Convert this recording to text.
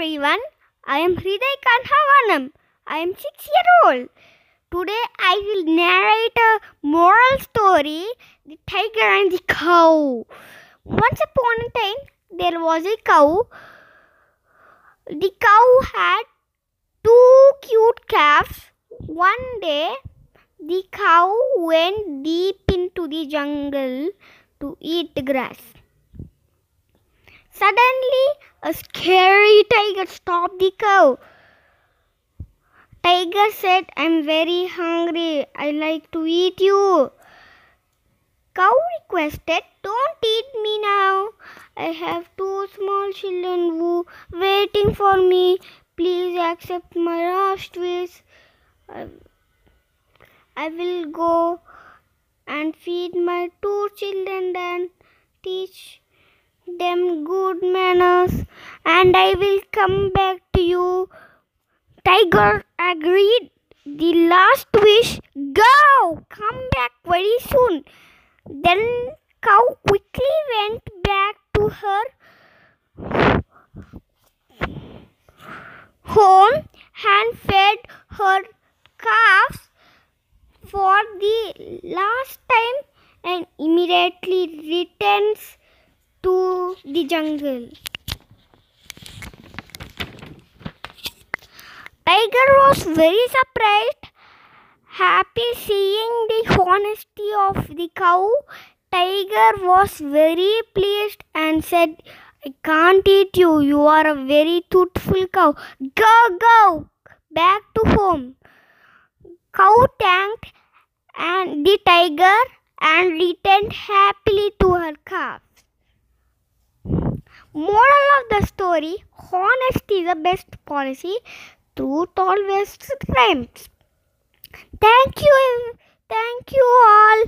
everyone. I am Hridhay Kaanhavanam. I am six year old. Today I will narrate a moral story The Tiger and the Cow. Once upon a time, there was a cow. The cow had two cute calves. One day, the cow went deep into the jungle to eat grass. Suddenly, a scary tiger stopped the cow. Tiger said, I'm very hungry. I like to eat you. Cow requested, Don't eat me now. I have two small children who waiting for me. Please accept my last wish. I, will go and feed my two children and teach them good manners and I will come back to you. Tiger agreed. The last wish, go! Come back very soon. Then cow quickly went back to her home and fed her calves for the last time and immediately returns the jungle. Tiger was very surprised, happy seeing the honesty of the cow. Tiger was very pleased and said, I can't eat you. You are a very truthful cow. Go, go back to home. Cow thanked and the tiger and returned happily to her calf. Moral of the story honesty is the best policy, truth always triumphs. Thank you, thank you all.